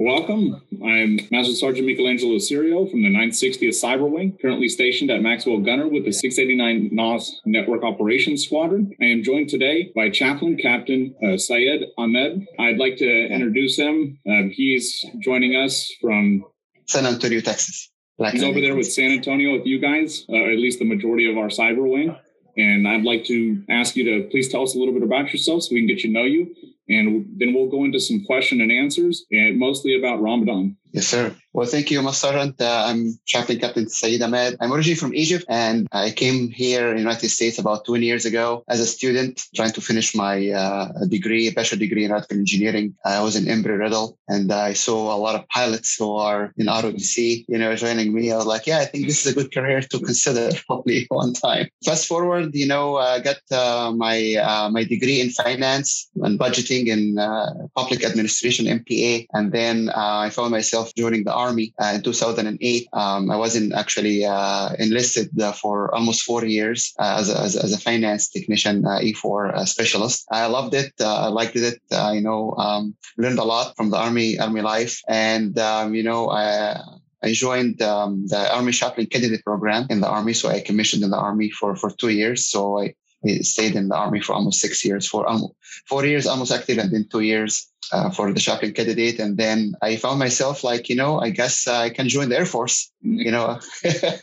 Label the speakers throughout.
Speaker 1: Welcome. I'm Master Sergeant Michelangelo Serio from the 960th Cyber Wing, currently stationed at Maxwell Gunter with the 689 NOS Network Operations Squadron. I am joined today by Chaplain Captain uh, Syed Ahmed. I'd like to introduce him. Um, he's joining us from
Speaker 2: San Antonio, Texas.
Speaker 1: Black he's over there with San Antonio with you guys, uh, at least the majority of our Cyber Wing. And I'd like to ask you to please tell us a little bit about yourself so we can get to know you and then we'll go into some question and answers and mostly about Ramadan.
Speaker 2: Yes, sir. Well, thank you, Master. Uh, I'm Chaplain Captain Saeed Ahmed. I'm originally from Egypt and I came here in the United States about 20 years ago as a student trying to finish my uh, degree, bachelor degree in electrical engineering. I was in Embry-Riddle and I saw a lot of pilots who are in ROTC, you know, joining me. I was like, yeah, I think this is a good career to consider probably one time. Fast forward, you know, I got uh, my, uh, my degree in finance and budgeting in uh, public administration, MPA. And then uh, I found myself myself joining the army uh, in 2008. Um, I wasn't actually uh, enlisted uh, for almost four years as, a, as, as, a, finance technician, uh, E4 specialist. I loved it. I liked it. you know, um, learned a lot from the army army life, and um, you know, I. I joined um, the Army Chaplain Candidate Program in the Army, so I commissioned in the Army for for two years. So I stayed in the Army for almost six years, for almost four years almost active, and then two years uh, for the chaplain candidate. And then I found myself like, you know, I guess I can join the Air Force, you know,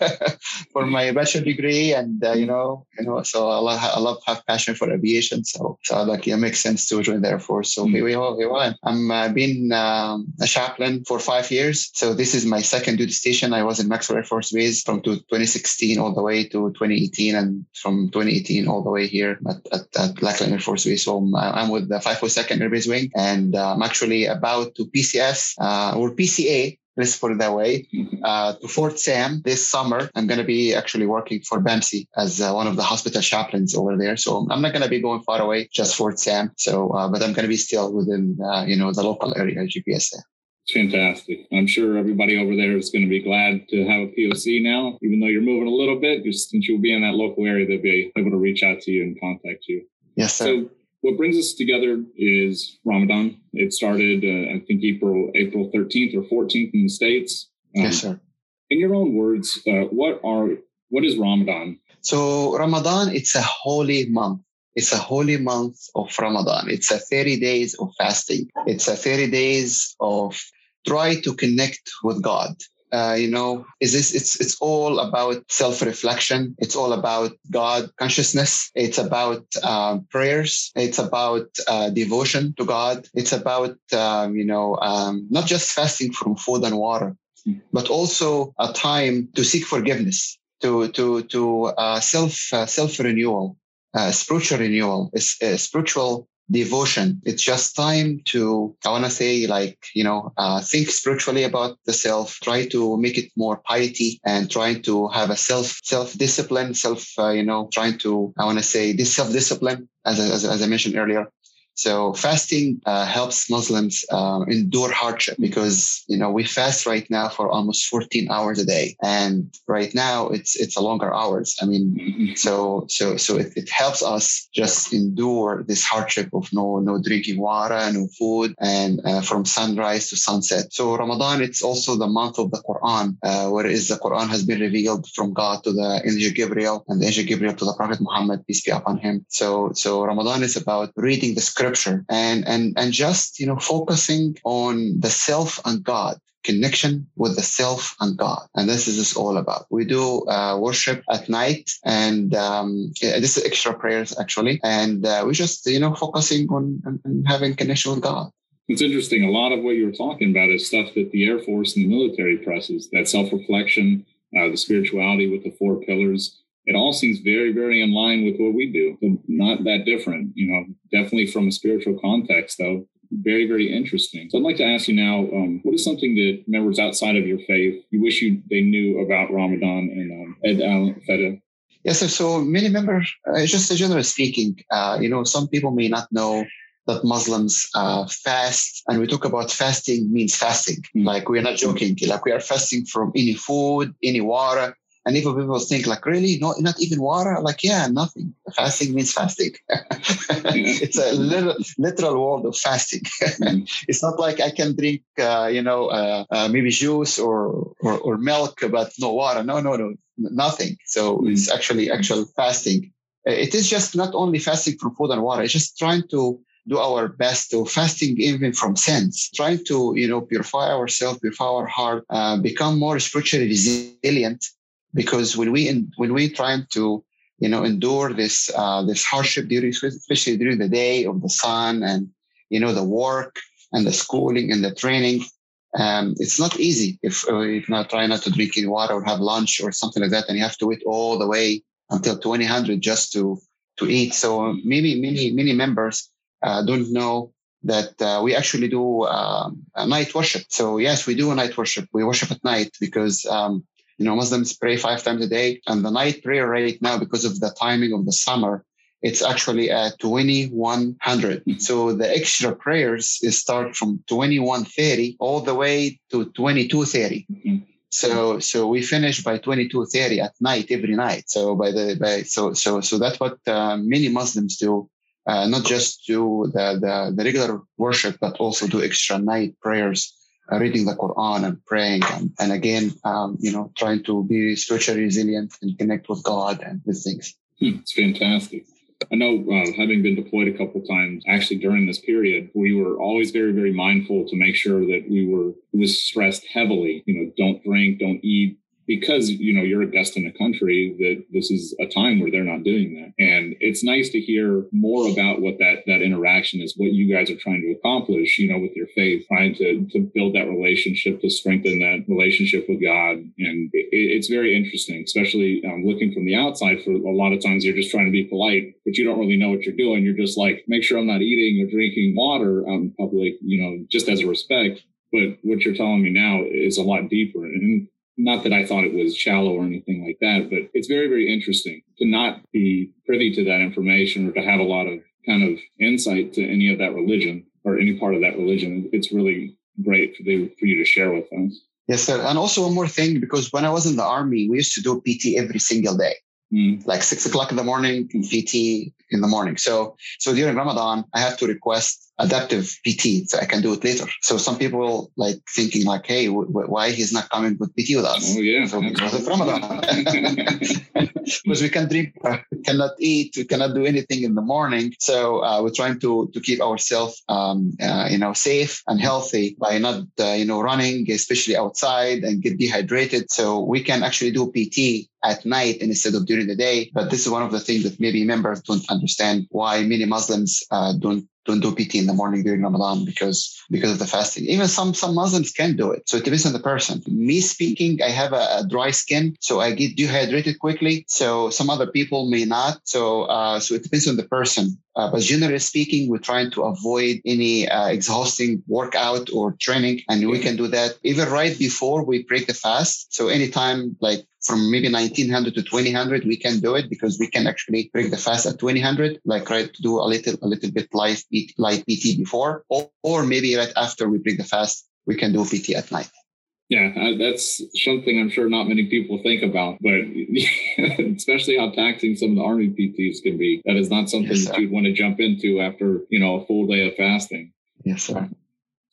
Speaker 2: for my bachelor degree. And, uh, you know, you know, so I love, I love, have passion for aviation. So, so like, it makes sense to join the Air Force. So mm-hmm. here we are. Here I am. I'm uh, been um, a chaplain for five years. So this is my second duty station. I was in Maxwell Air Force Base from 2016 all the way to 2018 and from 2018 all the way here at, at, at Lackland Air Force Base. So I'm, I'm with the 502nd Air Base Wing and uh, I'm actually about to PCS uh, or PCA let's put it that way, mm-hmm. uh, to Fort Sam this summer. I'm going to be actually working for BAMC as uh, one of the hospital chaplains over there. So I'm not going to be going far away, just Fort Sam. So, uh, but I'm going to be still within, uh, you know, the local area, JBSA.
Speaker 1: Fantastic. I'm sure everybody over there is going to be glad to have a POC now, even though you're moving a little bit, just since you'll be in that local area, they'll be able to reach out to you and contact you.
Speaker 2: Yes, sir.
Speaker 1: So what brings us together is Ramadan. It started, uh, I think, April April 13th or 14th in the states.
Speaker 2: Um, yes, sir.
Speaker 1: In your own words, uh, what are what is Ramadan?
Speaker 2: So Ramadan, it's a holy month. It's a holy month of Ramadan. It's a 30 days of fasting. It's a 30 days of try to connect with God uh, you know is this it's it's all about self-reflection. It's all about god consciousness. It's about um, prayers. It's about uh, devotion to god. It's about um, you know um, not just fasting from food and water but also a time to seek forgiveness to to to uh, self uh, self renewal uh, spiritual renewal is spiritual devotion. It's just time to, I want to say, like, you know, uh, think spiritually about the self, try to make it more piety and trying to have a self, self discipline, self, uh, you know, trying to, I want to say this self discipline, as, as, as I mentioned earlier, so fasting uh, helps Muslims uh, endure hardship because you know we fast right now for almost 14 hours a day, and right now it's it's a longer hours. I mean, mm-hmm. so so so it, it helps us just endure this hardship of no no drinking water, no food, and uh, from sunrise to sunset. So Ramadan it's also the month of the Quran, uh, where is the Quran has been revealed from God to the angel Gabriel and the angel Gabriel to the Prophet Muhammad peace be upon him. So so Ramadan is about reading the scripture scripture and and and just you know focusing on the self and god connection with the self and God. And this is this all about. We do uh, worship at night and um, this is extra prayers actually. And uh, we just, you know, focusing on, on, having connection with God.
Speaker 1: It's interesting. A lot of what you were talking about is stuff that the Air Force and the military presses, that self-reflection, uh, the spirituality with the four pillars it all seems very, very in line with what we do. Not that different, you know, definitely from a spiritual context, though. very, very interesting. So I'd like to ask you now, um, what is something that members outside of your faith you wish you they knew about Ramadan and um, Eid al-Fitr?
Speaker 2: Yes, so, so many members, uh, just generally speaking, uh, you know, some people may not know that Muslims uh, fast, and we talk about fasting means fasting. Mm-hmm. Like we're not joking. Like we are fasting from any food, any water, and even people think like, really, not not even water? Like, yeah, nothing. Fasting means fasting. it's a little, literal word of fasting. mm-hmm. It's not like I can drink, uh, you know, uh, uh, maybe juice or, or, or milk, but no water. No, no, no, nothing. So mm-hmm. it's actually actual fasting. It is just not only fasting from food and water. It's just trying to do our best to fasting even from sins, trying to, you know, purify ourselves, purify our heart, uh, become more spiritually resilient. Because when we, in, when we trying to, you know, endure this, uh, this hardship during, especially during the day of the sun and, you know, the work and the schooling and the training, um, it's not easy if, uh, if not try not to drink any water or have lunch or something like that. And you have to wait all the way until 2000 just to, to eat. So many, many, many members uh, don't know that uh, we actually do uh, night worship. So yes, we do a night worship. We worship at night because um, you know Muslims pray five times a day, and the night prayer rate now because of the timing of the summer, it's actually at 2100. Mm-hmm. So the extra prayers is start from 2130 all the way to 2230. Mm-hmm. So so we finish by 22:30 at night every night. So by the by so so so that's what uh, many Muslims do uh, not just do the, the, the, regular worship, but also do extra night prayers, reading the Quran and praying. And, and again, um, you know, trying to be spiritually resilient and connect with God and with things.
Speaker 1: Hmm, it's fantastic. I know, uh, having been deployed a couple times, actually during this period, we were always very, very mindful to make sure that we were it was stressed heavily. You know, don't drink, don't eat, because you know you're a guest in a country that this is a time where they're not doing that. And it's nice to hear more about what that that interaction is what you guys are trying to accomplish you know with your faith trying to to build that relationship to strengthen that relationship with god. And it, it's very interesting especially um, looking from the outside for a lot of times you're just trying to be polite but you don't really know what you're doing. You're just like make sure i'm not eating or drinking water out in public you know just as a respect. But what you're telling me now is a lot deeper. And not that I thought it was shallow or anything like that, but it's very, very interesting to not be privy to that information or to have a lot of kind of insight to any of that religion or any part of that religion. It's really great for, the, for you to share with us.
Speaker 2: Yes, sir. And also one more thing, because when I was in the army, we used to do PT every single day. Mm. Like six o'clock in the morning, PT in the morning. So, so during Ramadan, I have to request adaptive PT, so I can do it later. So some people like thinking like, hey, w- w- why he's not coming with PT with us?
Speaker 1: Oh yeah,
Speaker 2: so because of Ramadan, because we can drink, uh, cannot eat, we cannot do anything in the morning. So uh, we're trying to to keep ourselves, um, uh, you know, safe and healthy by not, uh, you know, running, especially outside, and get dehydrated. So we can actually do PT at night instead of during the day. But this is one of the things that maybe members don't understand why many Muslims uh, don't don't do PT in the morning during Ramadan because because of the fasting. Even some some Muslims can do it. So it depends on the person. Me speaking, I have a, a dry skin, so I get dehydrated quickly. So some other people may not. So uh, so it depends on the person. Uh, but generally speaking, we're trying to avoid any uh, exhausting workout or training, and we can do that even right before we break the fast. So anytime, like from maybe 1900 to 2000, we can do it because we can actually break the fast at 2000, like right to do a little a little bit light light PT before, or, or maybe right after we break the fast, we can do PT at night.
Speaker 1: Yeah, that's something I'm sure not many people think about, but especially how taxing some of the army PTs can be. That is not something yes, that you'd want to jump into after you know a full day of fasting.
Speaker 2: Yes, sir.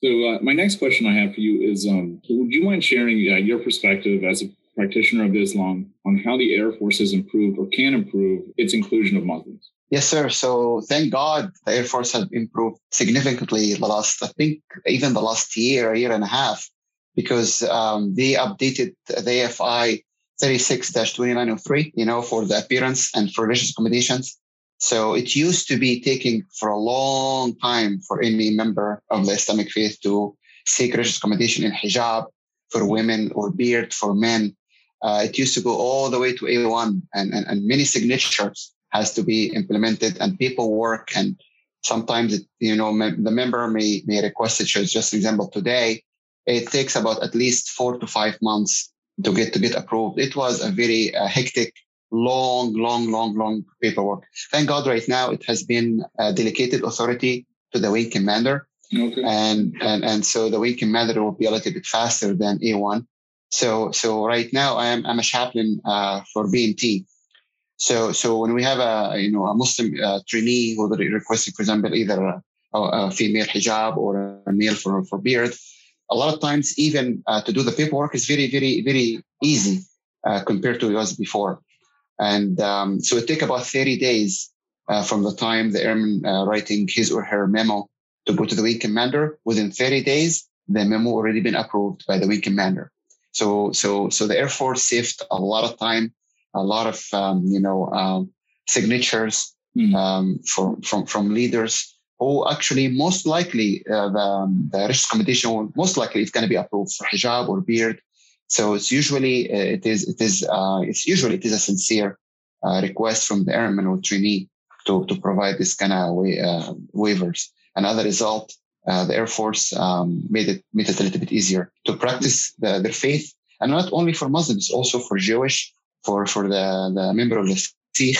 Speaker 1: So uh, my next question I have for you is: um, Would you mind sharing uh, your perspective as a practitioner of Islam on how the Air Force has improved or can improve its inclusion of Muslims?
Speaker 2: Yes, sir. So thank God the Air Force has improved significantly the last, I think, even the last year, a year and a half, because um, they updated the AFI 36-2903, you know, for the appearance and for religious accommodations. So it used to be taking for a long time for any member of the Islamic faith to seek religious accommodation in hijab for women or beard for men. Uh, it used to go all the way to A1 and, and, and many signatures has to be implemented and people work. and sometimes it, you know the member may may request it. Just example today, it takes about at least four to five months to get to get approved. It was a very uh, hectic, long, long, long, long paperwork. Thank God, right now it has been uh, delegated authority to the wing commander, okay. and and and so the wing commander will be a little bit faster than A1. So so right now I am I'm a chaplain uh, for BMT. So so when we have a you know a Muslim uh, trainee who requesting, for example, either a, a, female hijab or a male for for beard, a lot of times even uh, to do the paperwork is very very very easy uh, compared to it was before, and um, so it take about 30 days uh, from the time the airman uh, writing his or her memo to go to the wing commander. Within 30 days, the memo already been approved by the wing commander. So, so, so the Air Force saved a lot of time, a lot of, um, you know, um, signatures mm. um, from, from, from leaders who actually most likely uh, the, the risk accommodation most likely it's going to be approved for hijab or beard. So it's usually, uh, it is, it is, uh, it's usually, it is a sincere uh, request from the airman or trainee to, to provide this kind of wa- waivers. As result, the Air Force um, made it made it a little bit easier to practice the, their faith, and not only for Muslims, also for Jewish, for for the, the member of the Sikh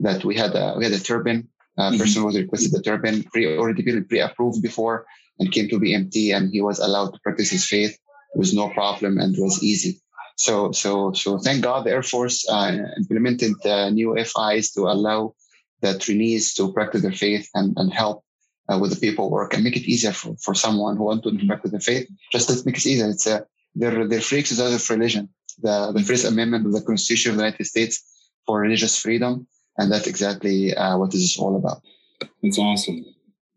Speaker 2: that we had a, we had a turban. Uh, mm-hmm. Person was requested the turban, pre already been pre-approved before, and came to BMT, and he was allowed to practice his faith with no problem and was easy. So so so thank God the Air Force uh, implemented new AFIs to allow the trainees to practice their faith and, and help uh, with the paperwork and make it easier for, for someone who wants to interact with the faith. Just to make it easier. It's a, they're, they're freaks of religion. The, the First Amendment of the Constitution of the United States for religious freedom. And that's exactly uh, what this is all about.
Speaker 1: That's awesome.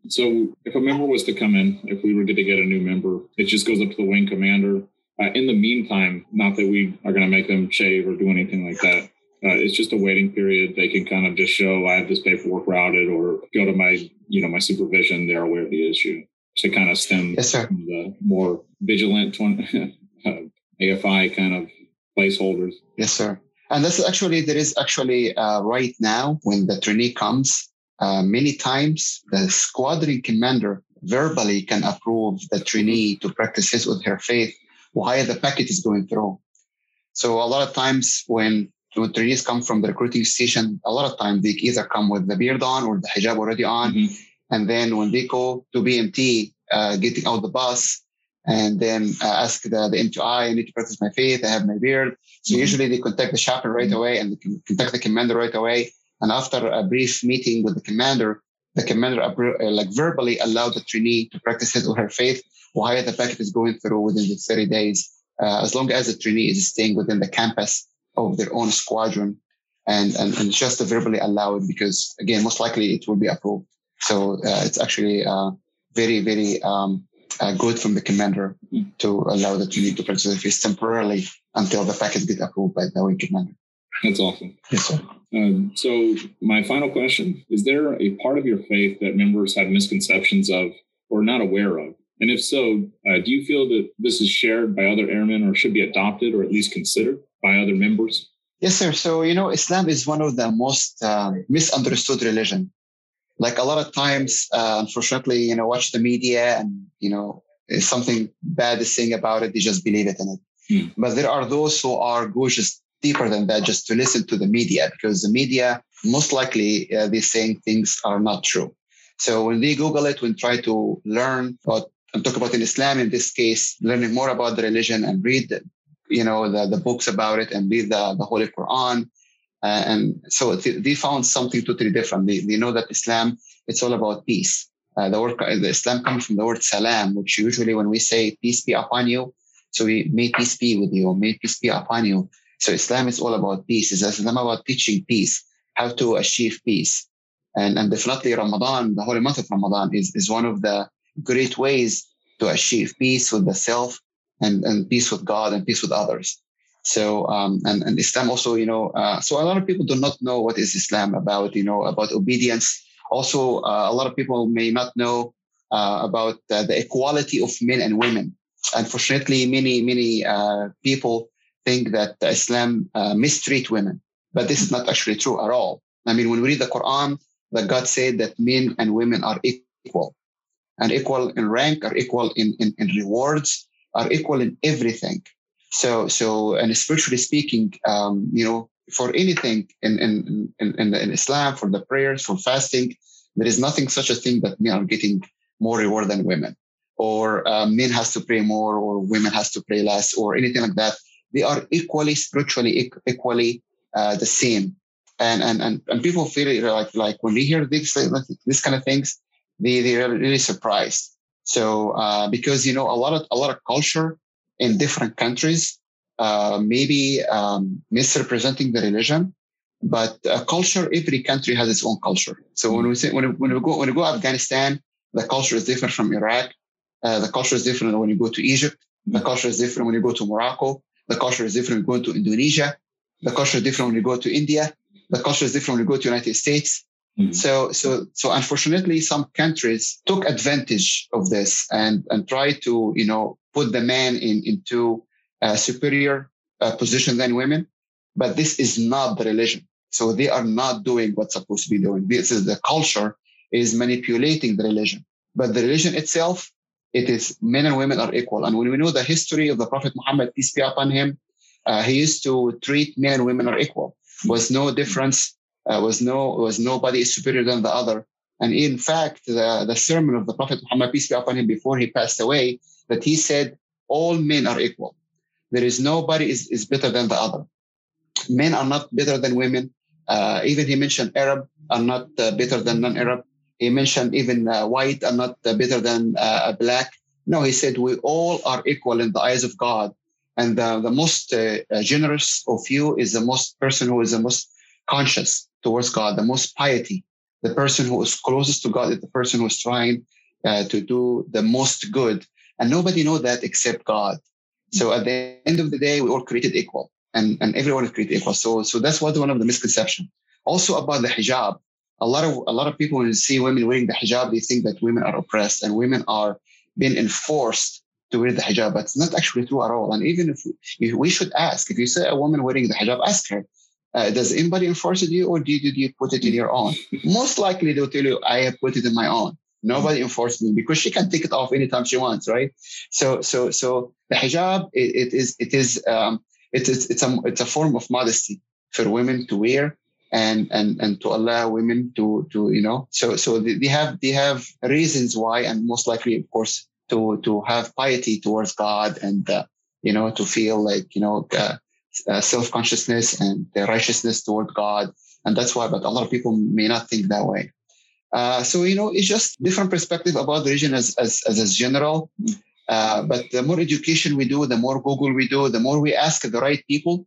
Speaker 1: So if a member was to come in, if we were to get a new member, it just goes up to the wing commander. Uh, in the meantime, not that we are going to make them shave or do anything like that. Uh, it's just a waiting period. They can kind of just show I have this paperwork routed or go to my, you know, my supervision. They're aware of the issue to kind of stem
Speaker 2: yes, sir.
Speaker 1: the more vigilant uh, AFI kind of placeholders.
Speaker 2: Yes, sir. And this is actually, there is actually uh, right now when the trainee comes, uh, many times the squadron commander verbally can approve the trainee to practice his or her faith while the packet is going through. So a lot of times when when trainees come from the recruiting station, a lot of times they either come with the beard on or the hijab already on. Mm-hmm. And then when they go to BMT, uh, getting out the bus, and then uh, ask the, the MTI, I need to practice my faith, I have my beard. So mm-hmm. usually they contact the chaplain right mm-hmm. away and they contact the commander right away. And after a brief meeting with the commander, the commander uh, like verbally allowed the trainee to practice his or her faith while the packet is going through within the 30 days, uh, as long as the trainee is staying within the campus of their own squadron and, and, and just to verbally allow it because again, most likely it will be approved. So uh, it's actually uh, very, very um, uh, good from the commander to allow that you need to practice the feast temporarily until the package gets approved by the wing commander.
Speaker 1: That's awesome.
Speaker 2: Yes, sir.
Speaker 1: Um, so my final question, is there a part of your faith that members have misconceptions of or not aware of? And if so, uh, do you feel that this is shared by other airmen or should be adopted or at least considered? by other members?
Speaker 2: Yes, sir. So, you know, Islam is one of the most uh, misunderstood religion. Like a lot of times, uh, unfortunately, you know, watch the media and, you know, if something bad is saying about it, they just believe it in it. Hmm. But there are those who are go just deeper than that, just to listen to the media, because the media, most likely, uh, they're saying things are not true. So when they Google it, when try to learn about and talk about in Islam in this case, learning more about the religion and read you know the, the books about it and read the, the Holy Quran. Uh, and so they found something totally different. They, they know that Islam it's all about peace. Uh, the word the Islam comes from the word salam, which usually when we say peace be upon you, so we may peace be with you, may peace be upon you. So Islam is all about peace. It's Islam about teaching peace, how to achieve peace. And, and definitely Ramadan, the holy month of Ramadan is, is one of the great ways to achieve peace with the self and, and peace with God and peace with others. So, um, and, and Islam also, you know, uh, so a lot of people do not know what is Islam about, you know, about obedience. Also, uh, a lot of people may not know uh, about the equality of men and women. Unfortunately, many, many uh, people think that Islam uh, mistreat women, but this is not actually true at all. I mean, when we read the Quran, that God said that men and women are equal and equal in rank, are equal in, in, in rewards, are equal in everything. So, so, and spiritually speaking, um, you know, for anything in, in, in, in, in Islam, for the prayers, for fasting, there is nothing such a thing that men are getting more reward than women, or uh, men has to pray more, or women has to pray less, or anything like that. They are equally spiritually equally uh, the same, and and and and people feel like like when they hear this this kind of things, they they're really surprised. So uh, because you know a lot of a lot of culture in different countries, uh, maybe um, misrepresenting the religion, but uh, culture every country has its own culture. So when we say when we, when we go when we go Afghanistan, the culture is different from Iraq. Uh, the culture is different when you go to Egypt. The culture is different when you go to Morocco. The culture is different when you go to Indonesia. The culture is different when you go to India. The culture is different when you go to United States. Mm-hmm. So, so, so unfortunately, some countries took advantage of this and, and tried to, you know, put the man in, into a superior uh, position than women. But this is not the religion. So they are not doing what's supposed to be doing. This is the culture is manipulating the religion. But the religion itself, it is men and women are equal. And when we know the history of the Prophet Muhammad, peace be upon him, uh, he used to treat men and women are equal. Was no difference uh, was no was nobody superior than the other. And in fact, the, the sermon of the Prophet Muhammad, peace be upon him, before he passed away, that he said, all men are equal. There is nobody is, is better than the other. Men are not better than women. Uh, even he mentioned Arab are not uh, better than non-Arab. He mentioned even uh, white are not uh, better than uh, black. No, he said we all are equal in the eyes of God. And the most uh, generous of you is the most person who is the most conscious towards God, the most piety. The person who is closest to God is the person who is trying to do the most good. And nobody knows that except God. So at the end of the day, we all created equal and, and everyone is created equal. So, so that's what one of the misconceptions. Also about the hijab. A lot of, a lot of people when you see women wearing the hijab, they think that women are oppressed and women are being enforced to wear the hijab, but it's not actually true at all. And even if we, we should ask, if you see a woman wearing the hijab, ask her, uh, does anybody enforce it you or did, did you put it in your own? Most likely they'll tell you, I have put it in my own. Nobody enforced me because she can take it off anytime she wants, right? So, so, so the hijab, it, it is, it is, um, it is, it's a, it's a form of modesty for women to wear and, and, and to allow women to, to, you know, so, so they have, they have reasons why, and most likely, of course, to, to have piety towards God and, uh, you know, to feel like, you know, uh, uh, self-consciousness and the righteousness toward God. And that's why, but a lot of people may not think that way. Uh, so, you know, it's just different perspective about religion as, as, as, as general. Uh, but the more education we do, the more Google we do, the more we ask the right people.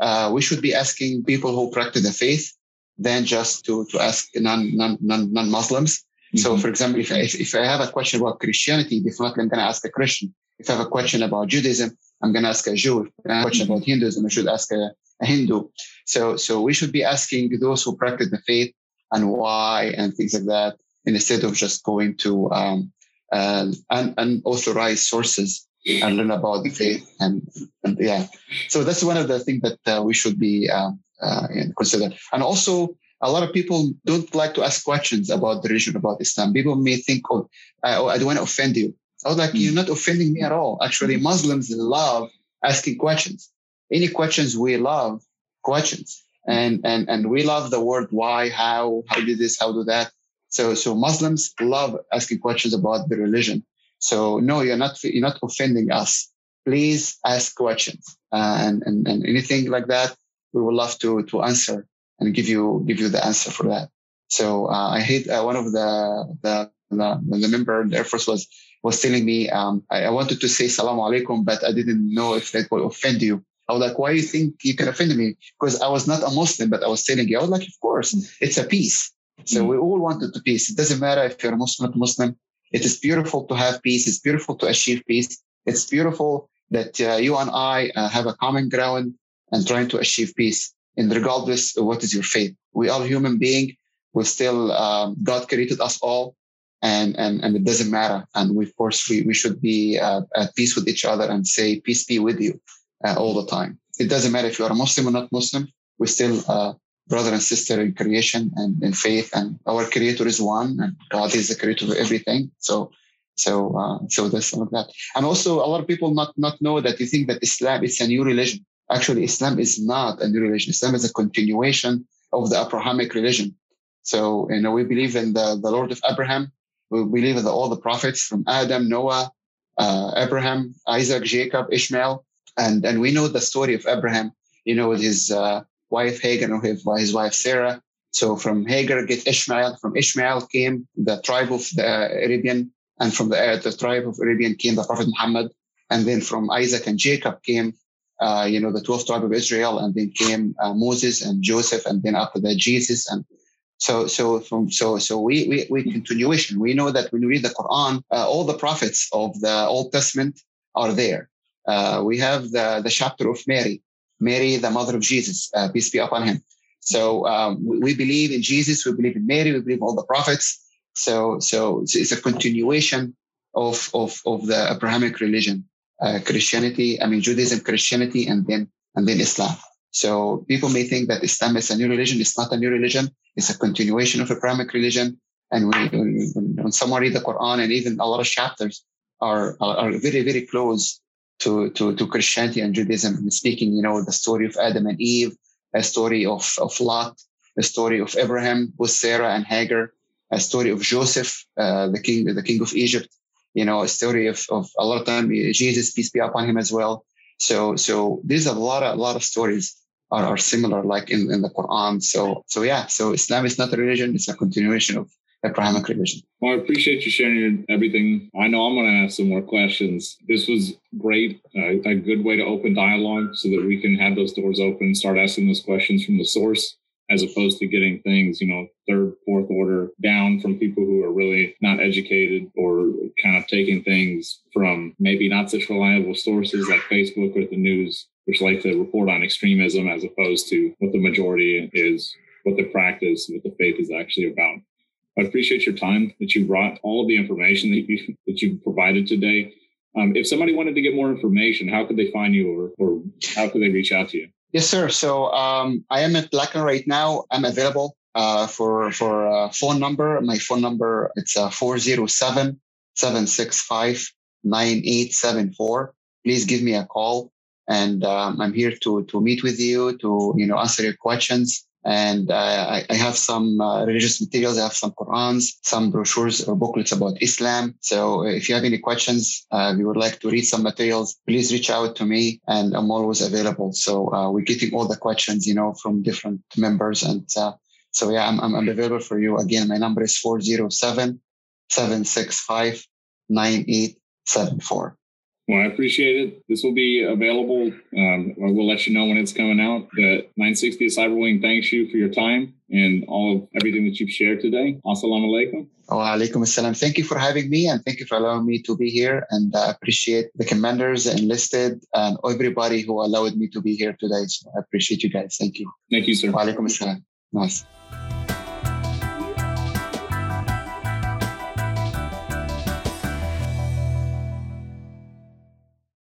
Speaker 2: Uh, we should be asking people who practice the faith than just to, to ask non, non, non, non-Muslims. Mm-hmm. So, for example, if I, if, if I have a question about Christianity, definitely I'm going to ask a Christian. If I have a question about Judaism, I'm going to ask a Jew. If I have a question about Hinduism, I should ask a, a Hindu. So, so we should be asking those who practice the faith and why and things like that, instead of just going to um, uh, un- unauthorized sources and learn about the faith. And, and yeah, so that's one of the things that uh, we should be um, uh, consider. And also, a lot of people don't like to ask questions about the religion, about Islam. People may think, oh, I, oh, I don't want to offend you. I was like, you're not offending me at all. Actually, Muslims love asking questions. Any questions we love questions. And, and, and we love the word why, how, how did this, how do that. So, so Muslims love asking questions about the religion. So no, you're not, you're not offending us. Please ask questions. And, and, and anything like that, we would love to, to answer and give you, give you the answer for that. So, uh, I hate, uh, one of the, the, the, the member in the Air Force was was telling me um, I, I, wanted to say salam alaikum, but I didn't know if that would offend you. I was like, why do you think you can offend me? Because I was not a Muslim, but I was telling you, I was like, of course, it's a peace. So mm-hmm. we all wanted to peace. It doesn't matter if you're a Muslim or Muslim. It is beautiful to have peace. It's beautiful to achieve peace. It's beautiful that uh, you and I uh, have a common ground and trying to achieve peace. And regardless of what is your faith, we are human being. We still, um, God created us all and and and it doesn't matter. And we, of course, we we should be uh, at peace with each other and say peace be with you all the time. It doesn't matter if you are a Muslim or not Muslim. We're still uh, brother and sister in creation and in faith. And our creator is one and God is the creator of everything. So, so, uh, so this like that. And also a lot of people not, not know that you think that Islam is a new religion. Actually, Islam is not a new religion. Islam is a continuation of the Abrahamic religion. So, you know, we believe in the, the Lord of Abraham. We believe in the, all the prophets from Adam, Noah, uh, Abraham, Isaac, Jacob, Ishmael. And, and we know the story of Abraham, you know, with his uh, wife Hagar and his, his wife Sarah. So from Hagar get Ishmael. From Ishmael came the tribe of the Arabian. And from the, uh, the tribe of Arabian came the Prophet Muhammad. And then from Isaac and Jacob came uh, you know, the 12 tribe of Israel, and then came uh, Moses and Joseph, and then after that Jesus. And so, so from so so we we we continuation. We know that when we read the Quran, uh, all the prophets of the Old Testament are there. Uh, we have the the chapter of Mary, Mary, the mother of Jesus, uh, peace be upon him. So um, we, believe in Jesus, we believe in Mary, we believe in all the prophets. So so it's a continuation of of of the Abrahamic religion uh, Christianity, I mean Judaism, Christianity, and then and then Islam. So people may think that Islam is a new religion. It's not a new religion. It's a continuation of Abrahamic religion. And when, when, when someone read the Quran and even a lot of chapters are, are, are very, very close to, to, to Christianity and Judaism, speaking, you know, the story of Adam and Eve, a story of, of Lot, a story of Abraham with Sarah and Hagar, a story of Joseph, uh, the king, the king of Egypt, you know, a story of, of a lot of time Jesus, peace be upon him as well. So, so there's a lot of, a lot of stories are, are similar, like in, in the Quran. So, so yeah, so Islam is not a religion. It's a continuation of Abrahamic religion.
Speaker 1: Well, I appreciate you sharing everything. I know I'm going to ask some more questions. This was great, uh, a good way to open dialogue so that we can have those doors open, and start asking those questions from the source as opposed to getting things, you know, third, fourth order down from people who are really not educated or kind of taking things from maybe not such reliable sources like Facebook or the news, which like to report on extremism as opposed to what the majority is, what the practice, what the faith is actually about. I appreciate your time that you brought all of the information that you that you provided today. Um, if somebody wanted to get more information, how could they find you or, or how could they reach out to you?
Speaker 2: Yes, sir. So um, I am at Lackland right now. I'm available uh, for for phone number. My phone number it's uh, 407 765 9874. Please give me a call, and um, I'm here to to meet with you to you know answer your questions. And uh, I, have some uh, religious materials. I have some Qurans, some brochures or booklets about Islam. So if you have any questions, uh, you would like to read some materials, please reach out to me and I'm always available. So uh, we're getting all the questions, you know, from different members. And uh, so, yeah, I'm, I'm available for you. Again, my number is 407 765 9874.
Speaker 1: Well, I appreciate it. This will be available. Um, we'll let you know when it's coming out. The 960 Cyberwing thanks you for your time and all of everything that you've shared today. Assalamu alaikum.
Speaker 2: Oh, alaikum assalam. Thank you for having me and thank you for allowing me to be here. And I appreciate the commanders, the enlisted, and everybody who allowed me to be here today. So I appreciate you guys. Thank you.
Speaker 1: Thank you, sir.
Speaker 2: Wa alaikum assalam. Nice.